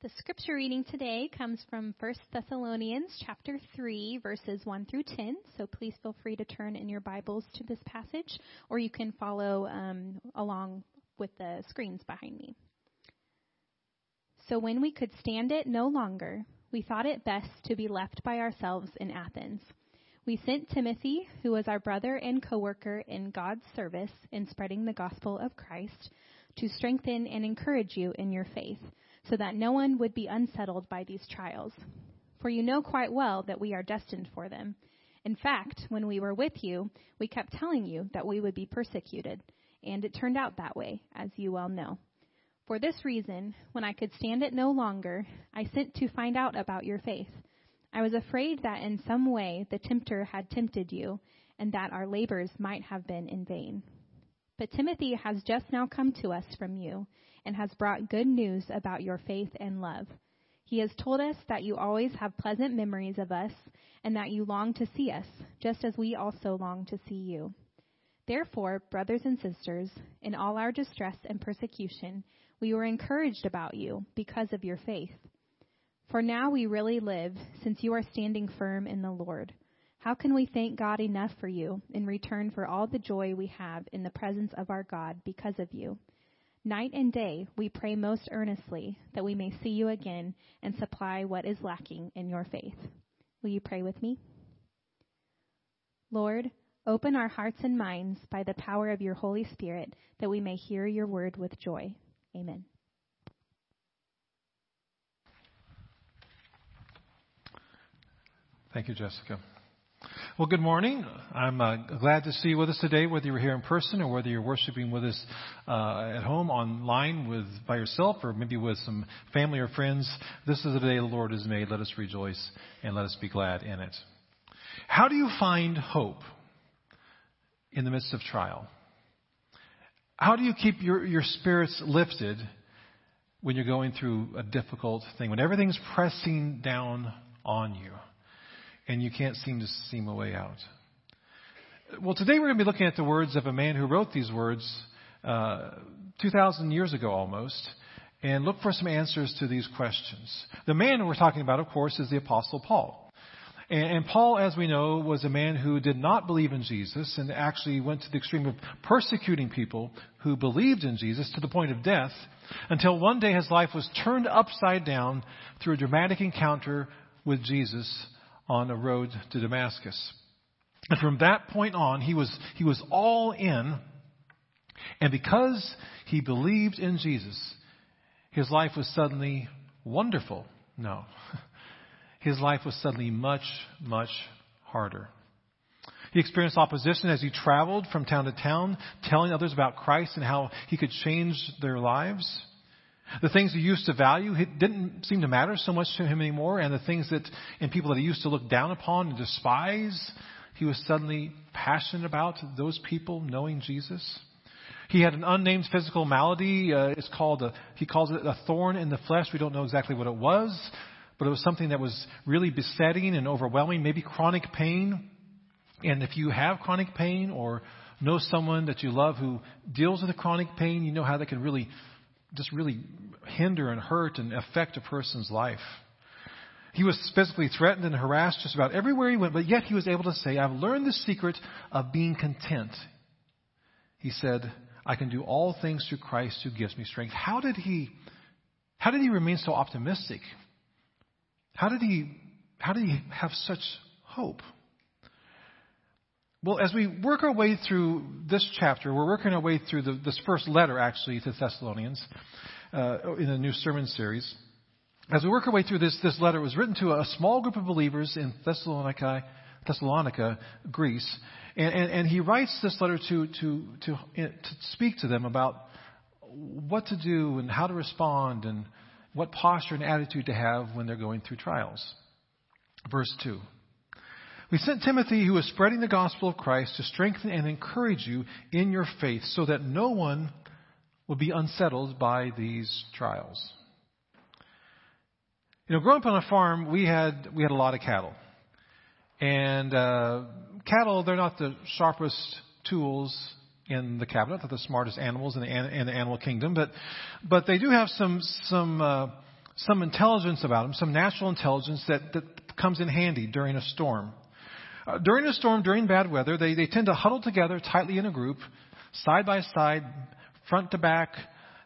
The scripture reading today comes from 1 Thessalonians chapter 3 verses 1 through 10. So please feel free to turn in your Bibles to this passage or you can follow um, along with the screens behind me. So when we could stand it no longer, we thought it best to be left by ourselves in Athens. We sent Timothy, who was our brother and co-worker in God's service in spreading the gospel of Christ, to strengthen and encourage you in your faith so that no one would be unsettled by these trials. For you know quite well that we are destined for them. In fact, when we were with you, we kept telling you that we would be persecuted, and it turned out that way, as you well know. For this reason, when I could stand it no longer, I sent to find out about your faith. I was afraid that in some way the tempter had tempted you, and that our labors might have been in vain. But Timothy has just now come to us from you and has brought good news about your faith and love. He has told us that you always have pleasant memories of us and that you long to see us, just as we also long to see you. Therefore, brothers and sisters, in all our distress and persecution, we were encouraged about you because of your faith. For now we really live, since you are standing firm in the Lord. How can we thank God enough for you in return for all the joy we have in the presence of our God because of you? Night and day we pray most earnestly that we may see you again and supply what is lacking in your faith. Will you pray with me? Lord, open our hearts and minds by the power of your Holy Spirit that we may hear your word with joy. Amen. Thank you, Jessica. Well, good morning. I'm uh, glad to see you with us today, whether you're here in person or whether you're worshiping with us uh, at home, online, with by yourself, or maybe with some family or friends. This is the day the Lord has made. Let us rejoice and let us be glad in it. How do you find hope in the midst of trial? How do you keep your, your spirits lifted when you're going through a difficult thing, when everything's pressing down on you? And you can't seem to see a way out. Well, today we're going to be looking at the words of a man who wrote these words uh, 2,000 years ago almost, and look for some answers to these questions. The man we're talking about, of course, is the Apostle Paul. And, and Paul, as we know, was a man who did not believe in Jesus and actually went to the extreme of persecuting people who believed in Jesus to the point of death until one day his life was turned upside down through a dramatic encounter with Jesus on a road to Damascus. And from that point on, he was, he was all in. And because he believed in Jesus, his life was suddenly wonderful. No. His life was suddenly much, much harder. He experienced opposition as he traveled from town to town, telling others about Christ and how he could change their lives. The things he used to value didn't seem to matter so much to him anymore, and the things that and people that he used to look down upon and despise, he was suddenly passionate about those people knowing Jesus. He had an unnamed physical malady. Uh, it's called a, he calls it a thorn in the flesh. We don't know exactly what it was, but it was something that was really besetting and overwhelming, maybe chronic pain. And if you have chronic pain or know someone that you love who deals with a chronic pain, you know how that can really just really hinder and hurt and affect a person's life. He was physically threatened and harassed just about everywhere he went, but yet he was able to say, I've learned the secret of being content. He said, I can do all things through Christ who gives me strength. How did he, how did he remain so optimistic? How did he, how did he have such hope? Well, as we work our way through this chapter, we're working our way through the, this first letter, actually, to Thessalonians uh, in the new sermon series. As we work our way through this, this letter, was written to a small group of believers in Thessalonica, Thessalonica Greece. And, and, and he writes this letter to, to, to, to speak to them about what to do and how to respond and what posture and attitude to have when they're going through trials. Verse 2. We sent Timothy, who is spreading the gospel of Christ, to strengthen and encourage you in your faith, so that no one will be unsettled by these trials. You know, growing up on a farm, we had we had a lot of cattle, and uh, cattle they're not the sharpest tools in the cabinet, they're the smartest animals in the, in the animal kingdom, but but they do have some some uh, some intelligence about them, some natural intelligence that, that comes in handy during a storm. Uh, during a storm, during bad weather, they, they tend to huddle together tightly in a group, side by side, front to back,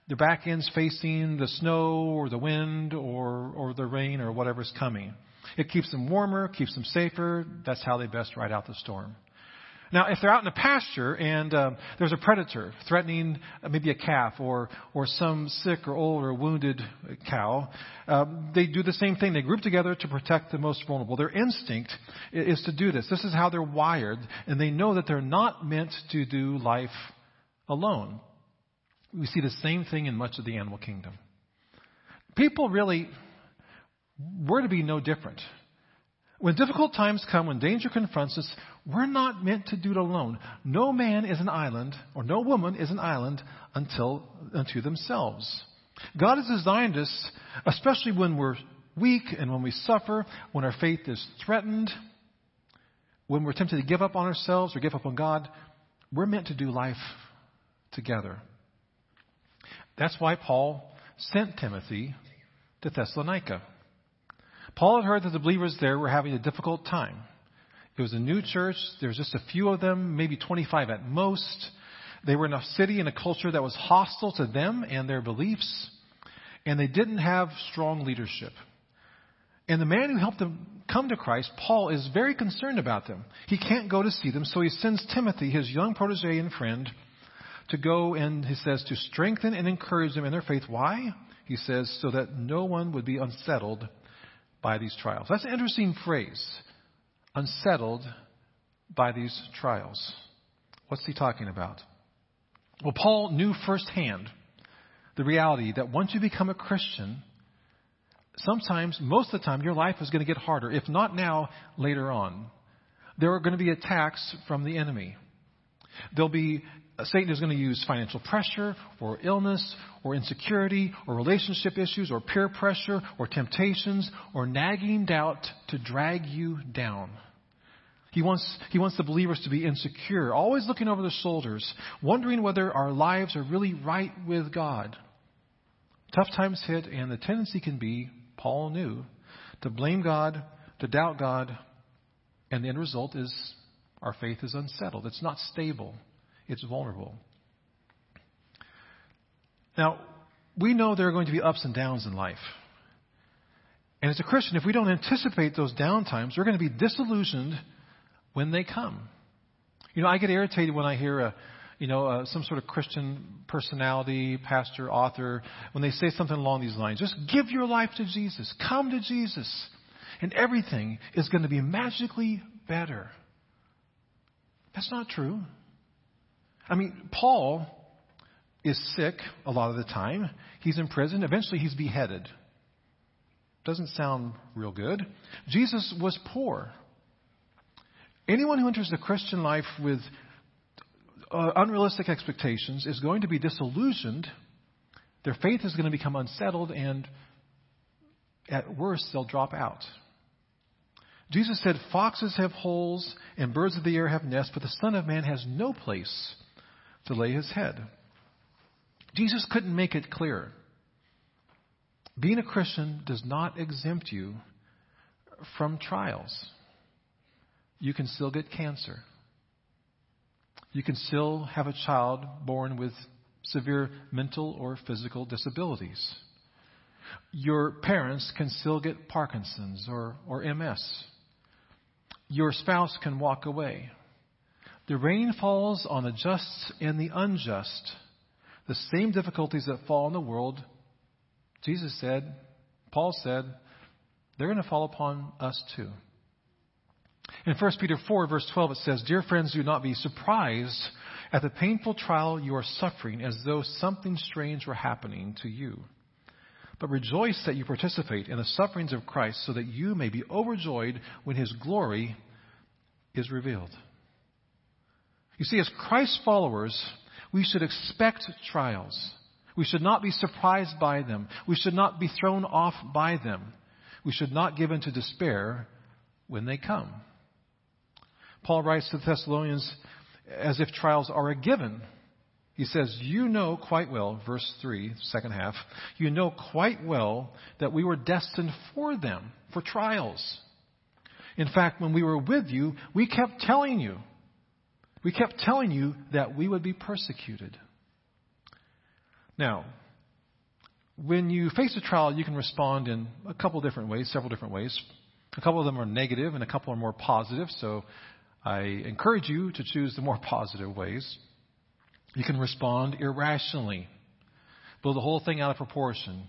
their back ends facing the snow or the wind or, or the rain or whatever's coming. It keeps them warmer, keeps them safer. That's how they best ride out the storm. Now, if they're out in a pasture and uh, there's a predator threatening maybe a calf or or some sick or old or wounded cow, uh, they do the same thing. They group together to protect the most vulnerable. Their instinct is to do this. This is how they're wired, and they know that they're not meant to do life alone. We see the same thing in much of the animal kingdom. People really, we're to be no different. When difficult times come, when danger confronts us, we're not meant to do it alone. No man is an island, or no woman is an island until unto themselves. God has designed us, especially when we're weak and when we suffer, when our faith is threatened, when we're tempted to give up on ourselves or give up on God, we're meant to do life together. That's why Paul sent Timothy to Thessalonica. Paul had heard that the believers there were having a difficult time. It was a new church. There was just a few of them, maybe 25 at most. They were in a city and a culture that was hostile to them and their beliefs, and they didn't have strong leadership. And the man who helped them come to Christ, Paul, is very concerned about them. He can't go to see them, so he sends Timothy, his young protege and friend, to go and, he says, to strengthen and encourage them in their faith. Why? He says, so that no one would be unsettled by these trials. That's an interesting phrase. Unsettled by these trials. What's he talking about? Well, Paul knew firsthand the reality that once you become a Christian, sometimes, most of the time, your life is going to get harder. If not now, later on. There are going to be attacks from the enemy. There'll be Uh, Satan is going to use financial pressure or illness or insecurity or relationship issues or peer pressure or temptations or nagging doubt to drag you down. He wants, he wants the believers to be insecure, always looking over their shoulders, wondering whether our lives are really right with God. Tough times hit, and the tendency can be, Paul knew, to blame God, to doubt God, and the end result is our faith is unsettled. It's not stable it's vulnerable. Now, we know there are going to be ups and downs in life. And as a Christian, if we don't anticipate those downtimes, we're going to be disillusioned when they come. You know, I get irritated when I hear a, you know, uh, some sort of Christian personality, pastor, author, when they say something along these lines. Just give your life to Jesus. Come to Jesus. And everything is going to be magically better. That's not true. I mean, Paul is sick a lot of the time. He's in prison. Eventually, he's beheaded. Doesn't sound real good. Jesus was poor. Anyone who enters the Christian life with uh, unrealistic expectations is going to be disillusioned. Their faith is going to become unsettled, and at worst, they'll drop out. Jesus said, Foxes have holes and birds of the air have nests, but the Son of Man has no place to lay his head. Jesus couldn't make it clearer. Being a Christian does not exempt you from trials. You can still get cancer. You can still have a child born with severe mental or physical disabilities. Your parents can still get Parkinson's or, or MS. Your spouse can walk away. The rain falls on the just and the unjust. The same difficulties that fall on the world, Jesus said, Paul said, they're going to fall upon us too. In 1 Peter 4, verse 12, it says, Dear friends, do not be surprised at the painful trial you are suffering as though something strange were happening to you. But rejoice that you participate in the sufferings of Christ so that you may be overjoyed when his glory is revealed. You see, as Christ followers, we should expect trials. We should not be surprised by them. We should not be thrown off by them. We should not give in to despair when they come. Paul writes to the Thessalonians as if trials are a given. He says, You know quite well, verse 3, second half, you know quite well that we were destined for them, for trials. In fact, when we were with you, we kept telling you, we kept telling you that we would be persecuted. Now, when you face a trial, you can respond in a couple different ways, several different ways. A couple of them are negative and a couple are more positive, so I encourage you to choose the more positive ways. You can respond irrationally, blow the whole thing out of proportion,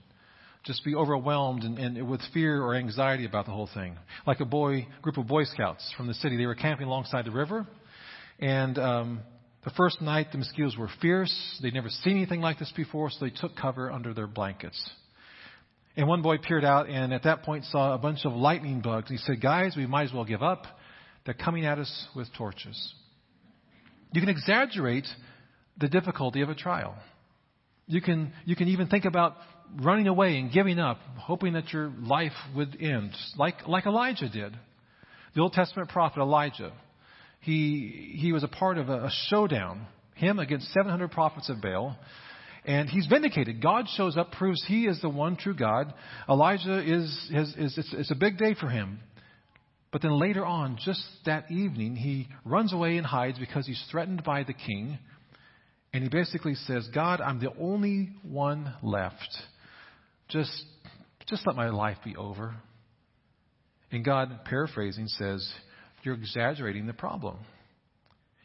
just be overwhelmed and, and, with fear or anxiety about the whole thing. Like a boy group of Boy Scouts from the city, they were camping alongside the river, and um, the first night the mosquitoes were fierce. They'd never seen anything like this before, so they took cover under their blankets. And one boy peered out and at that point saw a bunch of lightning bugs. He said, "Guys, we might as well give up. They're coming at us with torches." You can exaggerate the difficulty of a trial. You can, you can even think about running away and giving up, hoping that your life would end, like, like Elijah did. The Old Testament prophet Elijah. He, he was a part of a, a showdown, him against 700 prophets of Baal. And he's vindicated. God shows up, proves he is the one true God. Elijah is, is, is it's, it's a big day for him. But then later on, just that evening, he runs away and hides because he's threatened by the king. And he basically says, God, I'm the only one left. Just, just let my life be over. And God, paraphrasing, says, You're exaggerating the problem.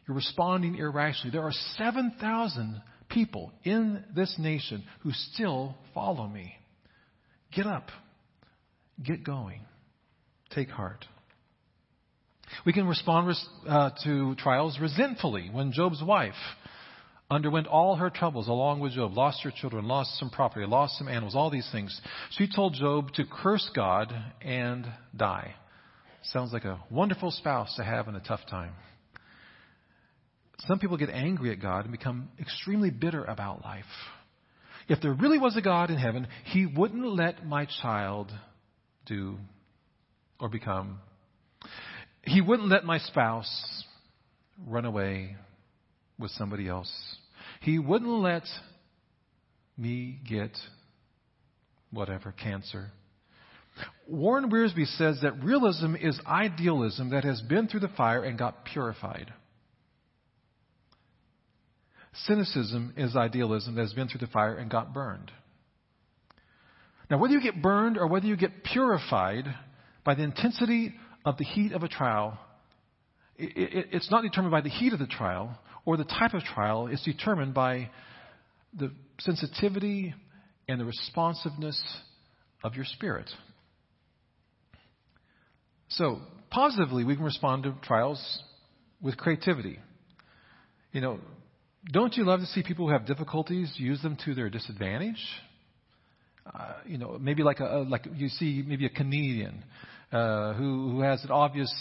You're responding irrationally. There are 7,000 people in this nation who still follow me. Get up. Get going. Take heart. We can respond uh, to trials resentfully when Job's wife underwent all her troubles along with Job, lost her children, lost some property, lost some animals, all these things. She told Job to curse God and die. Sounds like a wonderful spouse to have in a tough time. Some people get angry at God and become extremely bitter about life. If there really was a God in heaven, He wouldn't let my child do or become. He wouldn't let my spouse run away with somebody else. He wouldn't let me get whatever, cancer. Warren Wiersbe says that realism is idealism that has been through the fire and got purified. Cynicism is idealism that has been through the fire and got burned. Now, whether you get burned or whether you get purified by the intensity of the heat of a trial, it's not determined by the heat of the trial, or the type of trial is determined by the sensitivity and the responsiveness of your spirit. So, positively, we can respond to trials with creativity. You know, don't you love to see people who have difficulties use them to their disadvantage? Uh, you know, maybe like a like you see maybe a comedian uh, who who has an obvious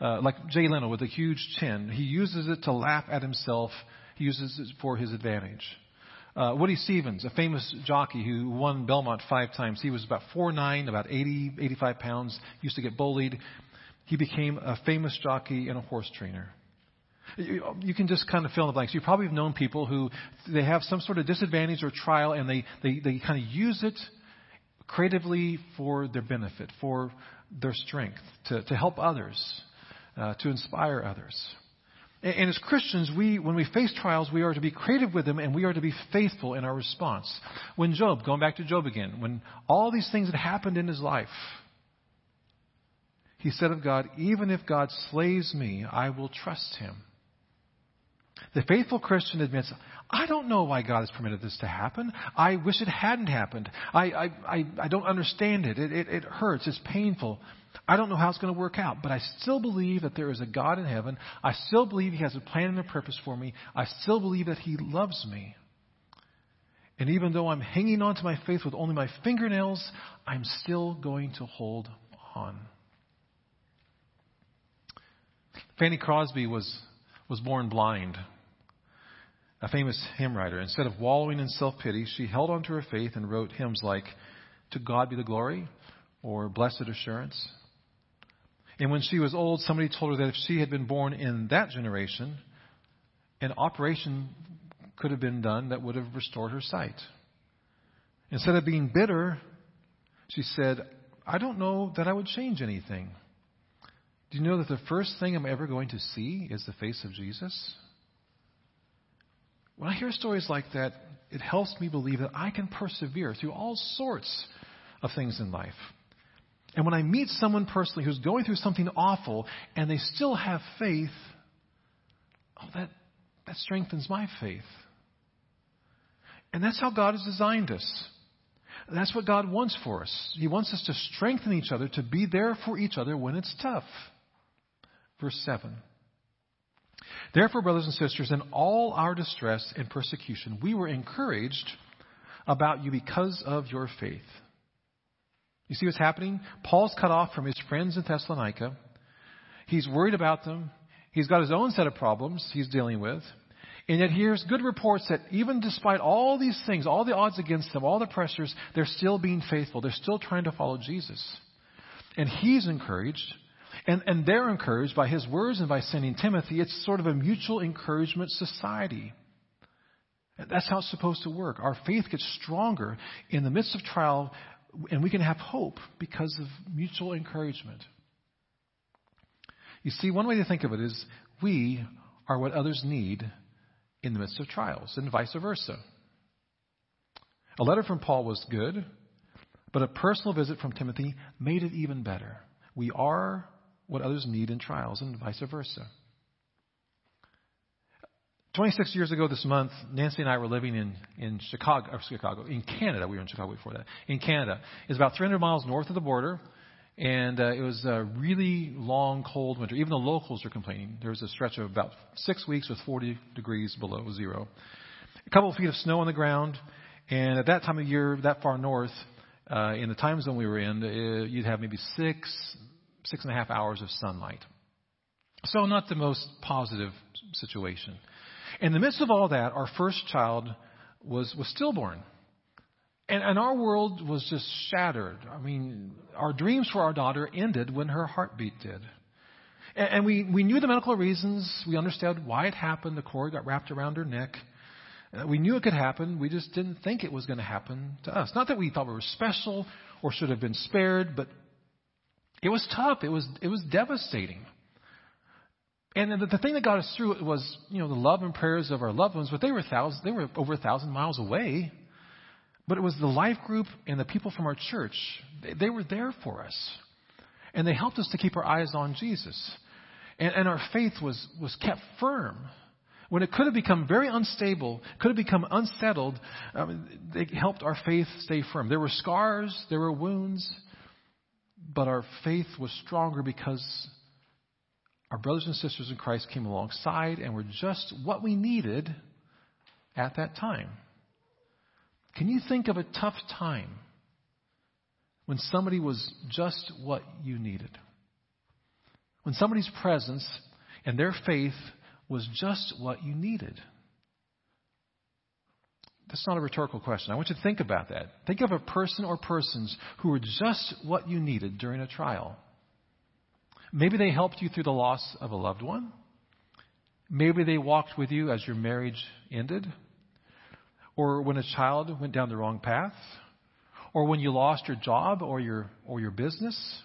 uh, like Jay Leno with a huge chin. He uses it to laugh at himself. He uses it for his advantage. Uh, Woody Stephens, a famous jockey who won Belmont five times. He was about 4'9", about 80, 85 pounds, used to get bullied. He became a famous jockey and a horse trainer. You, you can just kind of fill in the blanks. You probably have known people who they have some sort of disadvantage or trial and they, they, they kind of use it creatively for their benefit, for their strength, to, to help others uh, to inspire others. And, as Christians, we, when we face trials, we are to be creative with them and we are to be faithful in our response. When Job, going back to Job again, when all these things had happened in his life, he said of God, Even if God slays me, I will trust him. The faithful Christian admits, I don't know why God has permitted this to happen. I wish it hadn't happened. I, I, I, I don't understand it. It, it. it hurts. It's painful. I don't know how it's going to work out, but I still believe that there is a God in heaven. I still believe He has a plan and a purpose for me. I still believe that He loves me. And even though I'm hanging on to my faith with only my fingernails, I'm still going to hold on. Fanny Crosby was, was born blind, a famous hymn writer. Instead of wallowing in self pity, she held on to her faith and wrote hymns like, To God be the glory, or Blessed Assurance. And when she was old, somebody told her that if she had been born in that generation, an operation could have been done that would have restored her sight. Instead of being bitter, she said, I don't know that I would change anything. Do you know that the first thing I'm ever going to see is the face of Jesus? When I hear stories like that, it helps me believe that I can persevere through all sorts of things in life. And when I meet someone personally who's going through something awful and they still have faith, oh, that, that strengthens my faith. And that's how God has designed us. That's what God wants for us. He wants us to strengthen each other, to be there for each other when it's tough. Verse 7. Therefore, brothers and sisters, in all our distress and persecution, we were encouraged about you because of your faith. You see what's happening? Paul's cut off from his friends in Thessalonica. He's worried about them. He's got his own set of problems he's dealing with. And yet, here's good reports that even despite all these things, all the odds against them, all the pressures, they're still being faithful. They're still trying to follow Jesus. And he's encouraged. And, and they're encouraged by his words and by sending Timothy. It's sort of a mutual encouragement society. That's how it's supposed to work. Our faith gets stronger in the midst of trial, and we can have hope because of mutual encouragement. You see, one way to think of it is we are what others need in the midst of trials, and vice versa. A letter from Paul was good, but a personal visit from Timothy made it even better. We are what others need in trials, and vice versa. 26 years ago this month, Nancy and I were living in, in Chicago, Chicago, in Canada. We were in Chicago before that. In Canada. It's about 300 miles north of the border. And uh, it was a really long, cold winter. Even the locals are complaining. There was a stretch of about six weeks with 40 degrees below zero. A couple of feet of snow on the ground. And at that time of year, that far north, uh, in the time zone we were in, uh, you'd have maybe six, six and a half hours of sunlight. So not the most positive situation. In the midst of all that, our first child was, was stillborn. And, and our world was just shattered. I mean, our dreams for our daughter ended when her heartbeat did. And, and we, we knew the medical reasons. We understood why it happened. The cord got wrapped around her neck. Uh, we knew it could happen. We just didn't think it was going to happen to us. Not that we thought we were special or should have been spared, but it was tough. It was, it was devastating. And the, the thing that got us through it was, you know, the love and prayers of our loved ones, but they were thousands, they were over a thousand miles away. But it was the life group and the people from our church. They, they were there for us. And they helped us to keep our eyes on Jesus. And, and our faith was, was kept firm. When it could have become very unstable, could have become unsettled, um, they helped our faith stay firm. There were scars, there were wounds, but our faith was stronger because our brothers and sisters in Christ came alongside and were just what we needed at that time. Can you think of a tough time when somebody was just what you needed? When somebody's presence and their faith was just what you needed? That's not a rhetorical question. I want you to think about that. Think of a person or persons who were just what you needed during a trial. Maybe they helped you through the loss of a loved one. Maybe they walked with you as your marriage ended or when a child went down the wrong path, or when you lost your job or your, or your business,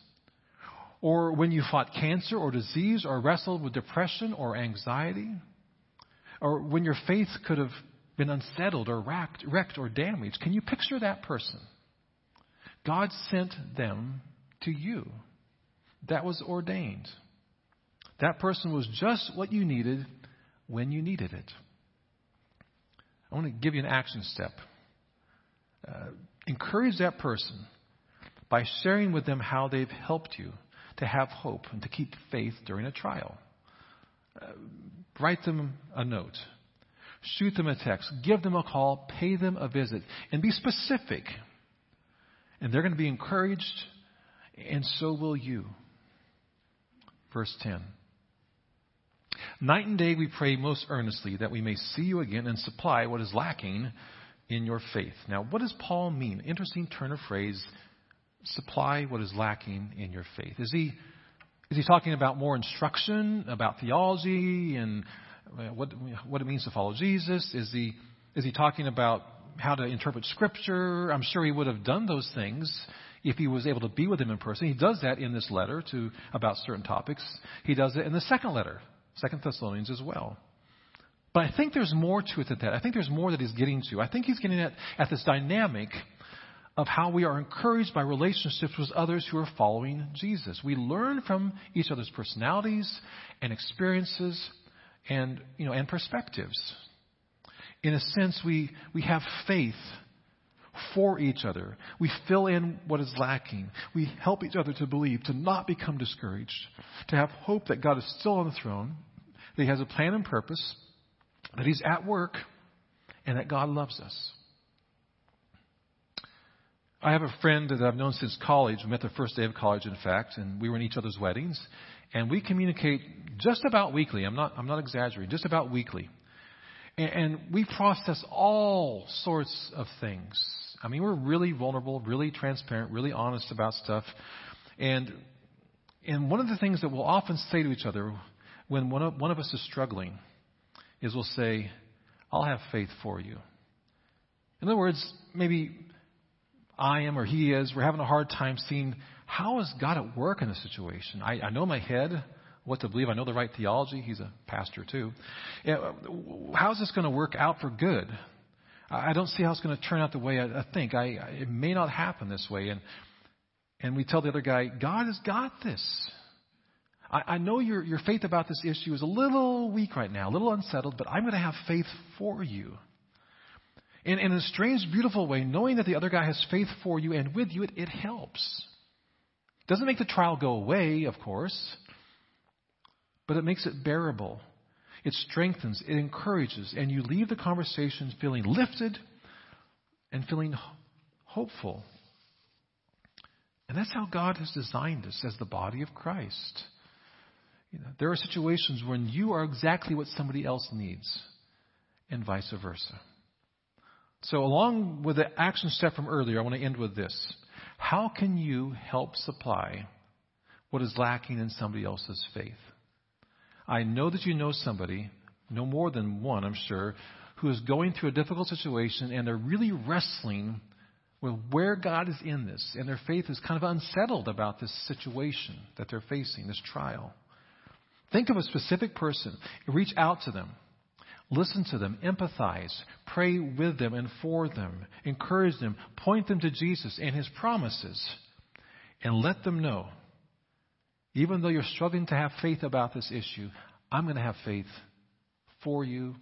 or when you fought cancer or disease, or wrestled with depression or anxiety, or when your faith could have been unsettled or wrecked, wrecked or damaged. Can you picture that person? God sent them to you. That was ordained. That person was just what you needed when you needed it. I want to give you an action step. Uh, encourage that person by sharing with them how they've helped you to have hope and to keep faith during a trial. Uh, write them a note. Shoot them a text. Give them a call. Pay them a visit. And be specific. And they're going to be encouraged, and so will you. Verse 10. Night and day we pray most earnestly that we may see you again and supply what is lacking in your faith. Now, what does Paul mean? Interesting turn of phrase. Supply what is lacking in your faith. Is he is he talking about more instruction about theology and what, what it means to follow Jesus? Is he, is he talking about how to interpret Scripture? I'm sure he would have done those things if he was able to be with him in person. He does that in this letter to about certain topics. He does it in the second letter, Second Thessalonians as well. But I think there's more to it than that. I think there's more that he's getting to. I think he's getting at, at this dynamic of how we are encouraged by relationships with others who are following Jesus. We learn from each other's personalities and experiences and, you know, and perspectives. In a sense, we, we have faith for each other. We fill in what is lacking. We help each other to believe, to not become discouraged, to have hope that God is still on the throne, that He has a plan and purpose, that He's at work, and that God loves us. I have a friend that I've known since college. We met the first day of college, in fact, and we were in each other's weddings. And we communicate just about weekly. I'm not, I'm not exaggerating, just about weekly. And, and we process all sorts of things. I mean, we're really vulnerable, really transparent, really honest about stuff. And, and one of the things that we'll often say to each other when one of, one of us is struggling is we'll say, I'll have faith for you. In other words, maybe I am or he is, we're having a hard time seeing how is God at work in this situation. I, I know my head what to believe. I know the right theology. He's a pastor too. How's this going to work out for good? I don't see how it's going to turn out the way I, think. I, it may not happen this way. And and we tell the other guy, God has got this. I, I know your your faith about this issue is a little weak right now, a little unsettled, but I'm going to have faith for you. And in a strange, beautiful way, knowing that the other guy has faith for you and with you, it, it helps. Doesn't make the trial go away, of course, but it makes it bearable. It strengthens, it encourages, and you leave the conversation feeling lifted and feeling hopeful. And that's how God has designed us as the body of Christ. You know, there are situations when you are exactly what somebody else needs, and vice versa. So, along with the action step from earlier, I want to end with this. How can you help supply what is lacking in somebody else's faith? I know that you know somebody, no more than one, I'm sure, who is going through a difficult situation and they're really wrestling with where God is in this, and their faith is kind of unsettled about this situation that they're facing, this trial. Think of a specific person, reach out to them. Listen to them, empathize, pray with them and for them, encourage them, point them to Jesus and his promises, and let them know, even though you're struggling to have faith about this issue, I'm going to have faith for you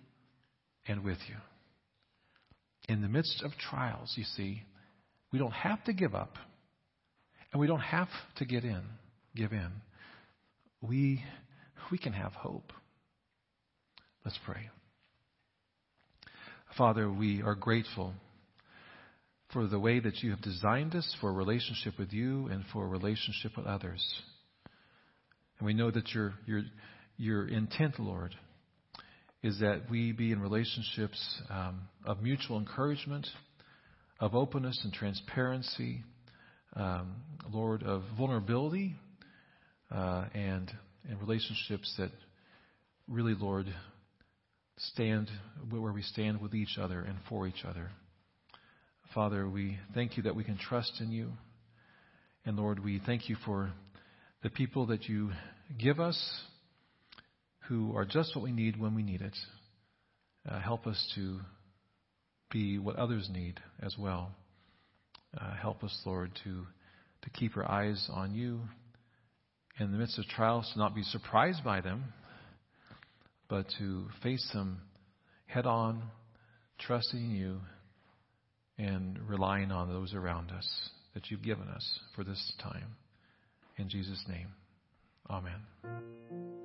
and with you. In the midst of trials, you see, we don't have to give up and we don't have to get in, give in. We, we can have hope. Let's pray. Father, we are grateful for the way that you have designed us for a relationship with you and for a relationship with others. And we know that your, your, your intent, Lord, is that we be in relationships um, of mutual encouragement, of openness and transparency, um, Lord, of vulnerability, uh, and, and relationships that really, Lord, stand where we stand with each other and for each other. Father, we thank you that we can trust in you. And Lord, we thank you for the people that you give us who are just what we need when we need it. Uh, help us to be what others need as well. Uh, help us, Lord, to, to keep our eyes on you in the midst of trials, to not be surprised by them, but to face them head on, trusting in you, and relying on those around us that you've given us for this time. In Jesus' name, amen.